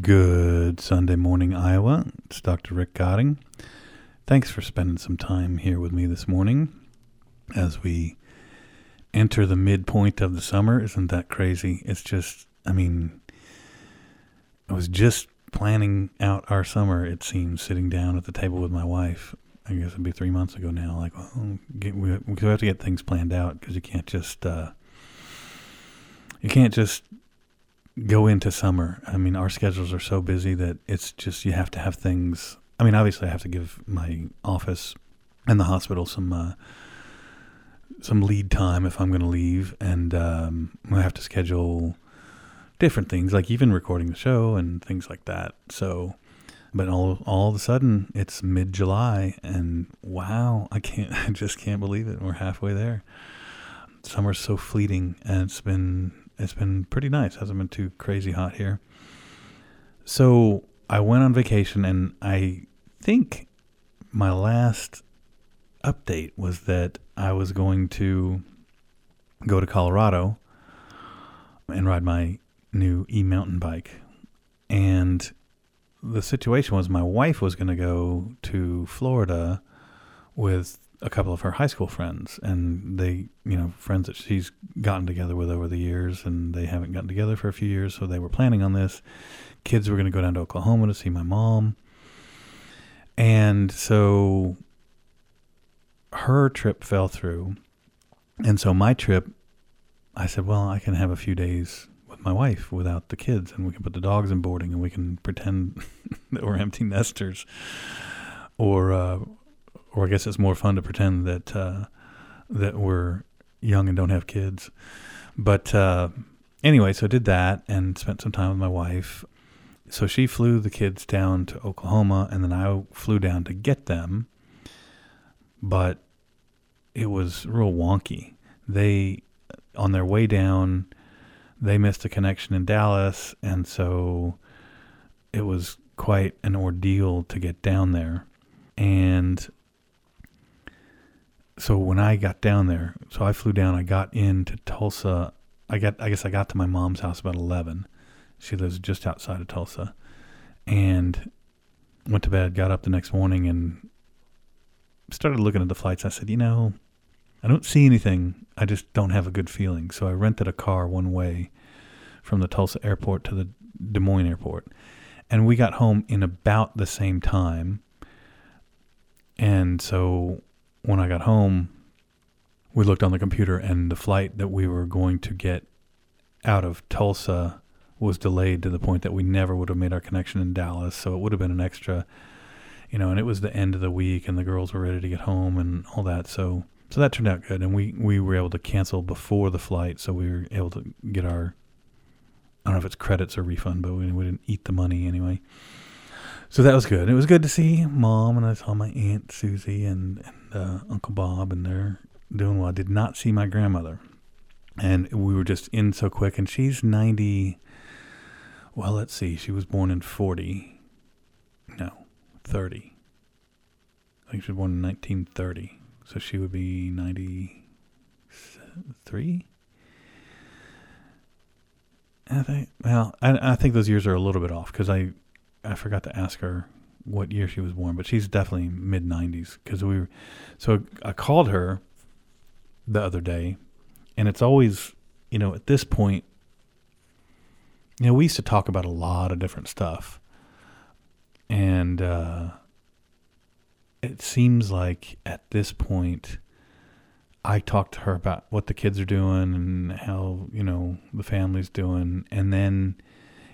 Good Sunday morning, Iowa. It's Dr. Rick Goding. Thanks for spending some time here with me this morning as we enter the midpoint of the summer. Isn't that crazy? It's just, I mean, I was just planning out our summer, it seems, sitting down at the table with my wife. I guess it'd be three months ago now. Like, well, get, we, we have to get things planned out because you can't just, uh, you can't just go into summer. I mean, our schedules are so busy that it's just you have to have things. I mean, obviously, I have to give my office and the hospital some uh, some lead time if I'm going to leave, and um, I have to schedule different things, like even recording the show and things like that. So, but all all of a sudden, it's mid July, and wow, I can't, I just can't believe it. We're halfway there. Summer's so fleeting, and it's been it's been pretty nice. Hasn't been too crazy hot here. So I went on vacation, and I think my last update was that I was going to go to Colorado and ride my new e mountain bike. And the situation was my wife was going to go to Florida with a couple of her high school friends and they you know friends that she's gotten together with over the years and they haven't gotten together for a few years so they were planning on this. Kids were going to go down to oklahoma to see my mom. And so her trip fell through and so my trip i said well i can have a few days with my wife without the kids and we can put the dogs in boarding and we can pretend that we're empty nesters or uh, or I guess it's more fun to pretend that uh, that we're young and don't have kids. But uh, anyway, so I did that and spent some time with my wife. So she flew the kids down to Oklahoma, and then I flew down to get them. But it was real wonky. They, on their way down, they missed a connection in Dallas, and so it was quite an ordeal to get down there. And so when I got down there, so I flew down. I got into Tulsa. I got. I guess I got to my mom's house about eleven. She lives just outside of Tulsa, and went to bed. Got up the next morning and started looking at the flights. I said, you know, I don't see anything. I just don't have a good feeling. So I rented a car one way from the Tulsa airport to the Des Moines airport, and we got home in about the same time. And so when I got home, we looked on the computer, and the flight that we were going to get out of Tulsa was delayed to the point that we never would have made our connection in Dallas. So it would have been an extra, you know, and it was the end of the week, and the girls were ready to get home and all that. So so that turned out good, and we we were able to cancel before the flight, so we were able to get our. I don't know if it's credits or refund, but we, we didn't eat the money anyway. So that was good. It was good to see mom, and I saw my aunt Susie and, and uh, Uncle Bob, and they're doing well. I did not see my grandmother, and we were just in so quick. And she's ninety. Well, let's see. She was born in forty. No, thirty. I think she was born in nineteen thirty, so she would be ninety-three. I think. Well, I, I think those years are a little bit off because I, I forgot to ask her what year she was born, but she's definitely mid 90s because we were. So I called her the other day, and it's always, you know, at this point, you know, we used to talk about a lot of different stuff, and uh, it seems like at this point, I talk to her about what the kids are doing and how you know the family's doing, and then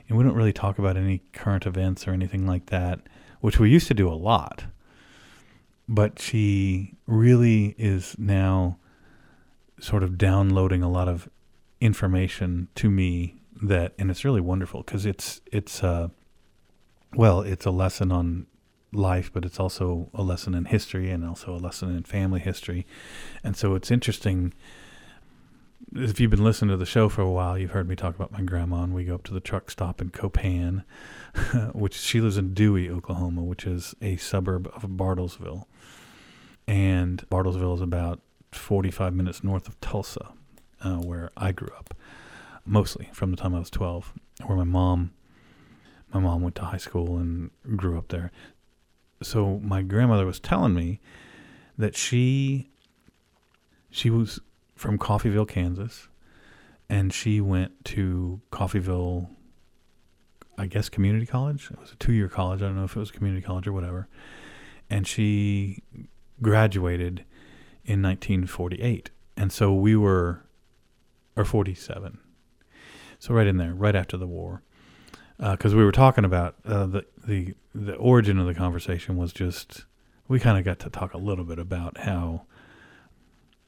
and we don't really talk about any current events or anything like that which we used to do a lot. But she really is now sort of downloading a lot of information to me that, and it's really wonderful because it's it's uh, well, it's a lesson on life, but it's also a lesson in history and also a lesson in family history, and so it's interesting if you've been listening to the show for a while, you've heard me talk about my grandma, and we go up to the truck stop in Copan, which she lives in Dewey, Oklahoma, which is a suburb of Bartlesville. And Bartlesville is about 45 minutes north of Tulsa, uh, where I grew up, mostly from the time I was 12, where my mom my mom went to high school and grew up there. So my grandmother was telling me that she she was from Coffeyville, Kansas, and she went to Coffeyville I guess community college. It was a two year college. I don't know if it was community college or whatever. And she graduated in 1948. And so we were, or 47. So right in there, right after the war. Because uh, we were talking about uh, the, the, the origin of the conversation was just, we kind of got to talk a little bit about how,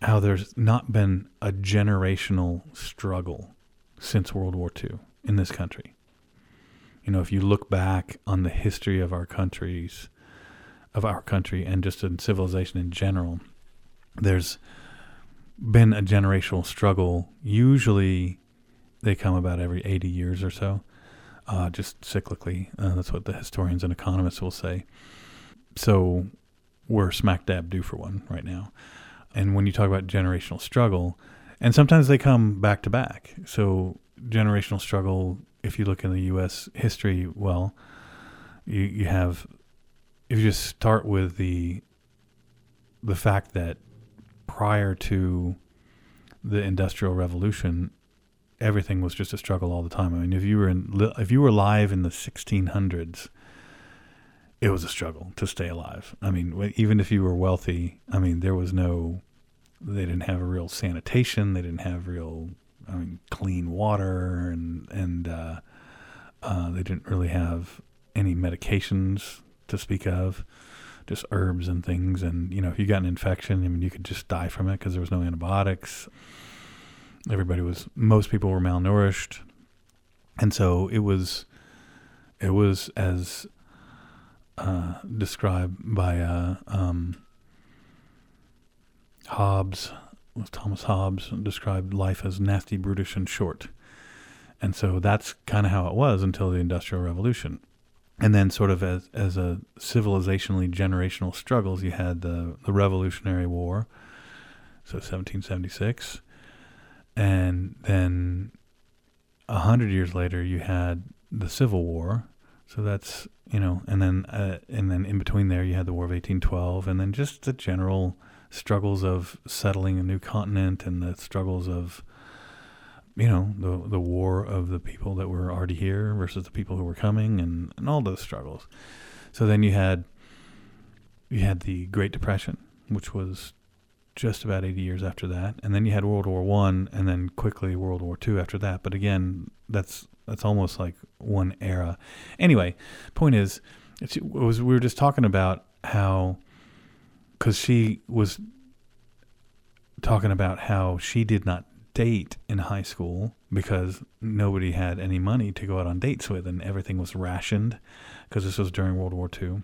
how there's not been a generational struggle since World War II in this country. You know, if you look back on the history of our countries, of our country, and just in civilization in general, there's been a generational struggle. Usually, they come about every 80 years or so, uh, just cyclically. Uh, that's what the historians and economists will say. So, we're smack dab due for one right now. And when you talk about generational struggle, and sometimes they come back to back. So, generational struggle, if you look in the U.S. history, well, you, you have, if you just start with the the fact that prior to the industrial revolution everything was just a struggle all the time i mean if you were in if you were alive in the 1600s it was a struggle to stay alive i mean even if you were wealthy i mean there was no they didn't have a real sanitation they didn't have real i mean clean water and and uh, uh, they didn't really have any medications to speak of just herbs and things. And, you know, if you got an infection, I mean, you could just die from it because there was no antibiotics. Everybody was, most people were malnourished. And so it was, it was as uh, described by uh, um, Hobbes, Thomas Hobbes described life as nasty, brutish, and short. And so that's kind of how it was until the Industrial Revolution and then sort of as as a civilizationally generational struggles, you had the the Revolutionary War, so 1776, and then a hundred years later you had the Civil War. So that's you know, and then uh, and then in between there you had the War of 1812, and then just the general struggles of settling a new continent and the struggles of you know the the war of the people that were already here versus the people who were coming and, and all those struggles. So then you had you had the Great Depression, which was just about 80 years after that, and then you had World War One, and then quickly World War Two after that. But again, that's that's almost like one era. Anyway, point is, it was we were just talking about how because she was talking about how she did not date in high school because nobody had any money to go out on dates with, and everything was rationed because this was during World War II.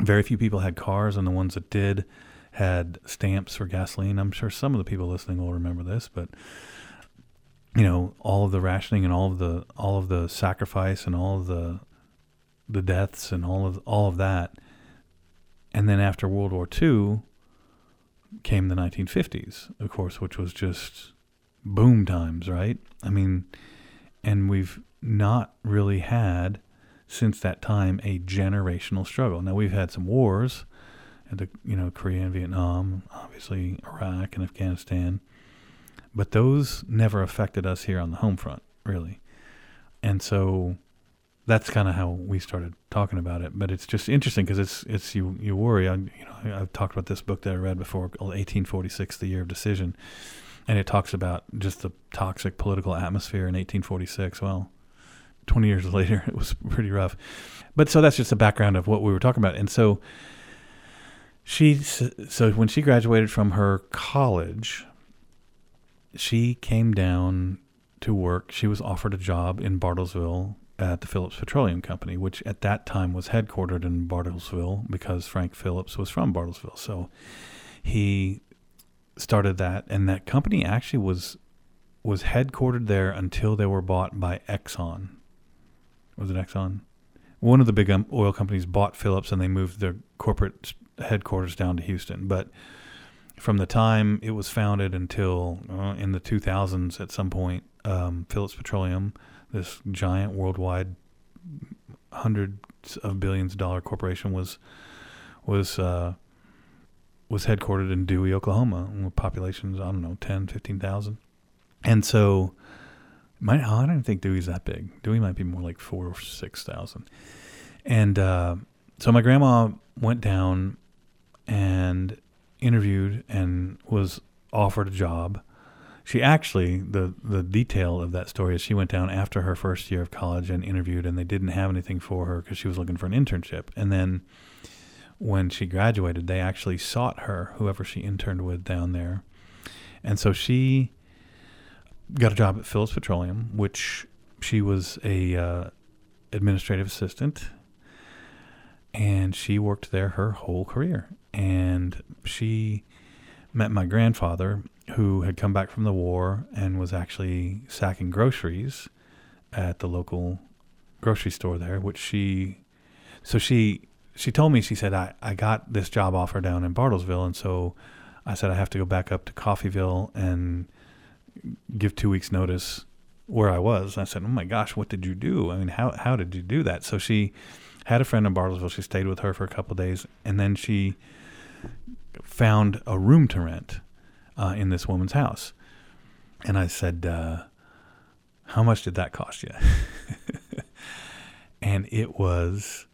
Very few people had cars, and the ones that did had stamps for gasoline. I'm sure some of the people listening will remember this, but you know, all of the rationing and all of the all of the sacrifice and all of the the deaths and all of all of that. And then after World War II came the 1950s, of course, which was just boom times, right? I mean, and we've not really had since that time a generational struggle. Now we've had some wars, the you know Korea and Vietnam, obviously Iraq and Afghanistan, but those never affected us here on the home front, really. And so that's kind of how we started talking about it. But it's just interesting because it's it's you you worry. I, you know I've talked about this book that I read before, 1846, The Year of Decision and it talks about just the toxic political atmosphere in 1846. Well, 20 years later, it was pretty rough. But so that's just the background of what we were talking about. And so she, so when she graduated from her college, she came down to work. She was offered a job in Bartlesville at the Phillips Petroleum Company, which at that time was headquartered in Bartlesville because Frank Phillips was from Bartlesville. So he started that, and that company actually was was headquartered there until they were bought by Exxon. Was it Exxon? One of the big um, oil companies bought Phillips, and they moved their corporate headquarters down to Houston. But from the time it was founded until uh, in the 2000s, at some point, um, Phillips Petroleum, this giant worldwide hundreds of billions dollar corporation was was uh, was headquartered in Dewey, Oklahoma, with populations I don't know 10, 15,000. and so might I don't think Dewey's that big. Dewey might be more like four or six thousand, and uh, so my grandma went down and interviewed and was offered a job. She actually the the detail of that story is she went down after her first year of college and interviewed and they didn't have anything for her because she was looking for an internship and then when she graduated they actually sought her whoever she interned with down there and so she got a job at Phillips Petroleum which she was a uh, administrative assistant and she worked there her whole career. And she met my grandfather, who had come back from the war and was actually sacking groceries at the local grocery store there, which she, so she, she told me, she said, I, I got this job offer down in Bartlesville. And so I said, I have to go back up to Coffeyville and give two weeks notice where I was. I said, Oh my gosh, what did you do? I mean, how, how did you do that? So she, had a friend in Bartlesville. She stayed with her for a couple days, and then she found a room to rent uh, in this woman's house. And I said, uh, "How much did that cost you?" and it was,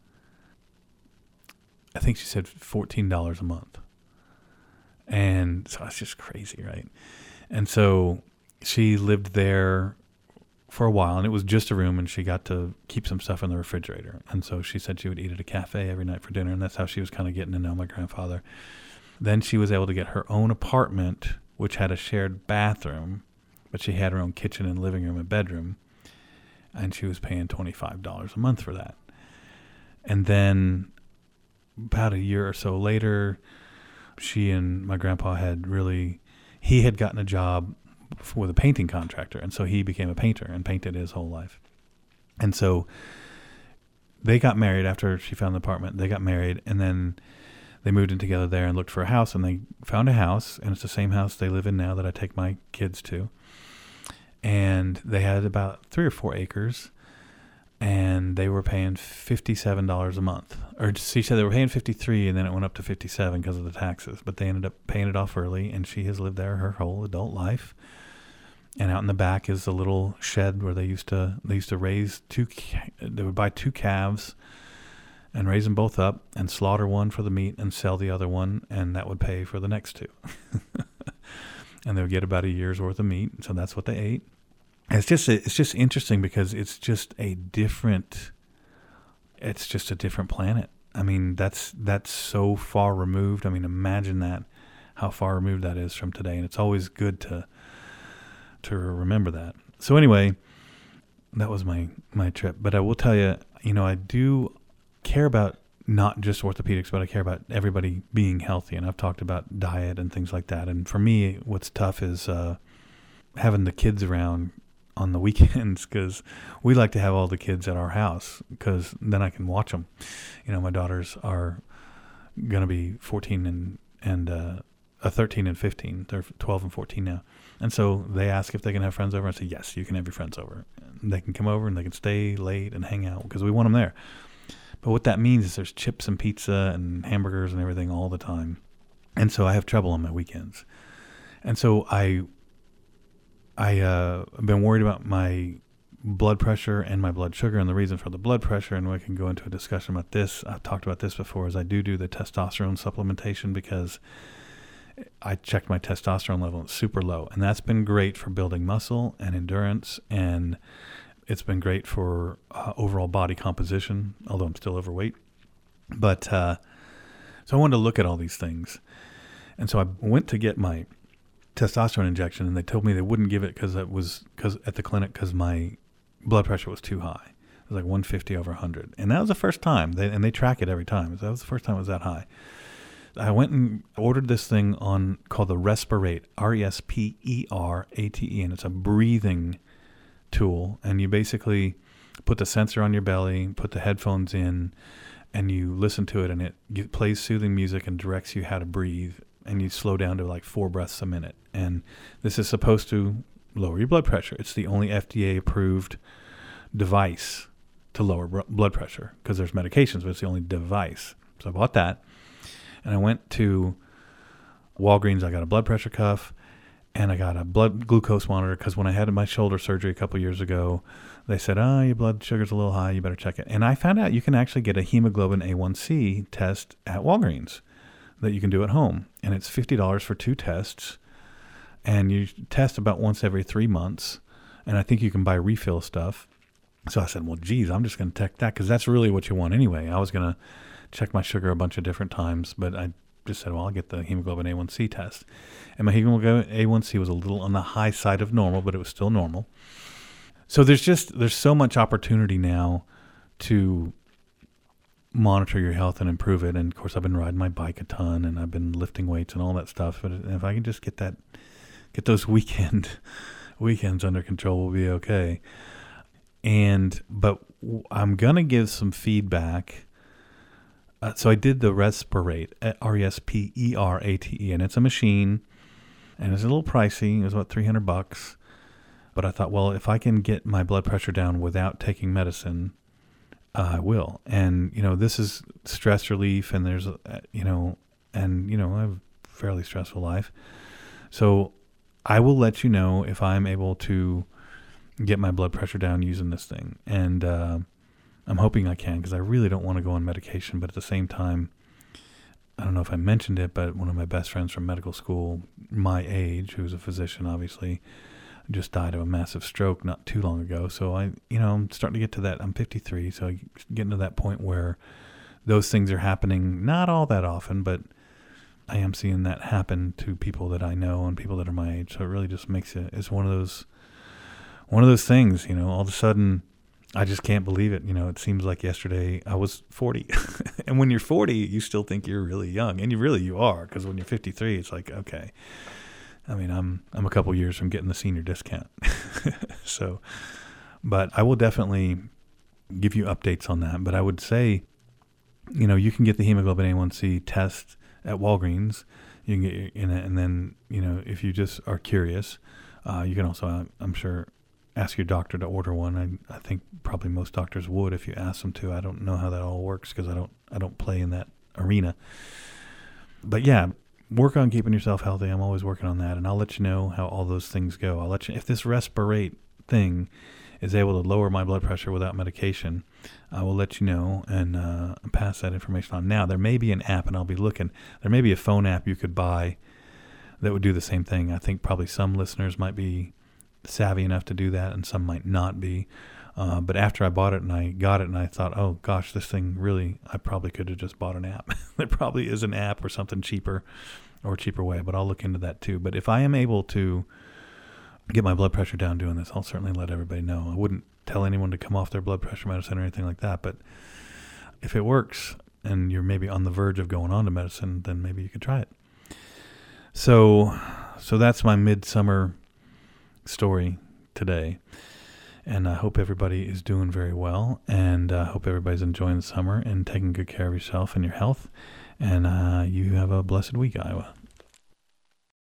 I think she said fourteen dollars a month. And so it's just crazy, right? And so she lived there for a while, and it was just a room, and she got to keep some stuff in the refrigerator. And so she said she would eat at a cafe every night for dinner, and that's how she was kind of getting to know my grandfather. Then she was able to get her own apartment, which had a shared bathroom, but she had her own kitchen and living room and bedroom, and she was paying twenty five dollars a month for that. And then about a year or so later, she and my grandpa had really he had gotten a job with a painting contractor, and so he became a painter and painted his whole life. And so they got married after she found the apartment. They got married, and then they moved in together there and looked for a house, and they found a house, and it's the same house they live in now that I take my kids to. And they had about three or four acres, and they were paying fifty-seven dollars a month. Or she said they were paying fifty-three, and then it went up to fifty-seven because of the taxes. But they ended up paying it off early, and she has lived there her whole adult life and out in the back is a little shed where they used to they used to raise two they would buy two calves and raise them both up and slaughter one for the meat and sell the other one and that would pay for the next two. And they would get about a year's worth of meat so that's what they ate. And it's just it's just interesting because it's just a different it's just a different planet. I mean that's that's so far removed. I mean imagine that how far removed that is from today. And it's always good to to remember that. So anyway, that was my my trip. But I will tell you, you know, I do care about not just orthopedics, but I care about everybody being healthy. And I've talked about diet and things like that. And for me, what's tough is uh, having the kids around on the weekends because we like to have all the kids at our house because then I can watch them. You know, my daughters are going to be 14 and and uh, uh, 13 and 15. They're 12 and 14 now. And so they ask if they can have friends over. I say, yes, you can have your friends over. And they can come over and they can stay late and hang out because we want them there. But what that means is there's chips and pizza and hamburgers and everything all the time. And so I have trouble on my weekends. And so I, I, uh, have been worried about my blood pressure and my blood sugar and the reason for the blood pressure. And we can go into a discussion about this. I've talked about this before is I do do the testosterone supplementation because I checked my testosterone level; it's super low, and that's been great for building muscle and endurance, and it's been great for uh, overall body composition. Although I'm still overweight, but uh, so I wanted to look at all these things, and so I went to get my testosterone injection, and they told me they wouldn't give it because it was because at the clinic because my blood pressure was too high. It was like 150 over 100, and that was the first time. They, and they track it every time. So that was the first time it was that high. I went and ordered this thing on called the Resperate, R E S P E R A T E, and it's a breathing tool. And you basically put the sensor on your belly, put the headphones in, and you listen to it, and it plays soothing music and directs you how to breathe. And you slow down to like four breaths a minute. And this is supposed to lower your blood pressure. It's the only FDA approved device to lower blood pressure because there's medications, but it's the only device. So I bought that, and I went to Walgreens. I got a blood pressure cuff, and I got a blood glucose monitor because when I had my shoulder surgery a couple years ago, they said, "Oh, your blood sugar's a little high. You better check it." And I found out you can actually get a hemoglobin A1C test at Walgreens that you can do at home, and it's fifty dollars for two tests, and you test about once every three months, and I think you can buy refill stuff. So I said, "Well, geez, I'm just going to check that because that's really what you want anyway." I was going to check my sugar a bunch of different times, but I just said, well, I'll get the hemoglobin A1C test. And my hemoglobin A1C was a little on the high side of normal, but it was still normal. So there's just there's so much opportunity now to monitor your health and improve it. And of course, I've been riding my bike a ton, and I've been lifting weights and all that stuff. But if I can just get that, get those weekend weekends under control, we'll be okay. And but I'm gonna give some feedback uh, so I did the Resperate, uh, R E S P E R A T E, and it's a machine, and it's a little pricey. It was about three hundred bucks, but I thought, well, if I can get my blood pressure down without taking medicine, uh, I will. And you know, this is stress relief, and there's, uh, you know, and you know, I have a fairly stressful life, so I will let you know if I'm able to get my blood pressure down using this thing, and. Uh, I'm hoping I can because I really don't want to go on medication. But at the same time, I don't know if I mentioned it, but one of my best friends from medical school, my age, who's a physician, obviously, just died of a massive stroke not too long ago. So I, you know, I'm starting to get to that. I'm 53, so I'm getting to that point where those things are happening not all that often, but I am seeing that happen to people that I know and people that are my age. So it really just makes it. It's one of those, one of those things. You know, all of a sudden I just can't believe it. You know, it seems like yesterday I was 40. and when you're 40, you still think you're really young. And you really you are because when you're 53, it's like, okay. I mean, I'm I'm a couple years from getting the senior discount. so, but I will definitely give you updates on that, but I would say you know, you can get the hemoglobin A1C test at Walgreens. You can get in it, and then you know, if you just are curious, uh, you can also, I'm sure, ask your doctor to order one. I, I think probably most doctors would if you ask them to. I don't know how that all works because I don't I don't play in that arena. But yeah, work on keeping yourself healthy. I'm always working on that, and I'll let you know how all those things go. I'll let you if this Resperate thing is able to lower my blood pressure without medication. I will let you know and uh, pass that information on. Now there may be an app, and I'll be looking. There may be a phone app you could buy that would do the same thing. I think probably some listeners might be savvy enough to do that, and some might not be. Uh, but after I bought it and I got it and I thought, oh gosh, this thing really, I probably could have just bought an app. there probably is an app or something cheaper or cheaper way, but I'll look into that too. But if I am able to get my blood pressure down doing this, I'll certainly let everybody know. I wouldn't tell anyone to come off their blood pressure medicine or anything like that. But if it works and you're maybe on the verge of going on to medicine, then maybe you could try it. So, so that's my midsummer story today. And I hope everybody is doing very well. And I hope everybody's enjoying the summer and taking good care of yourself and your health. And uh, you have a blessed week, Iowa.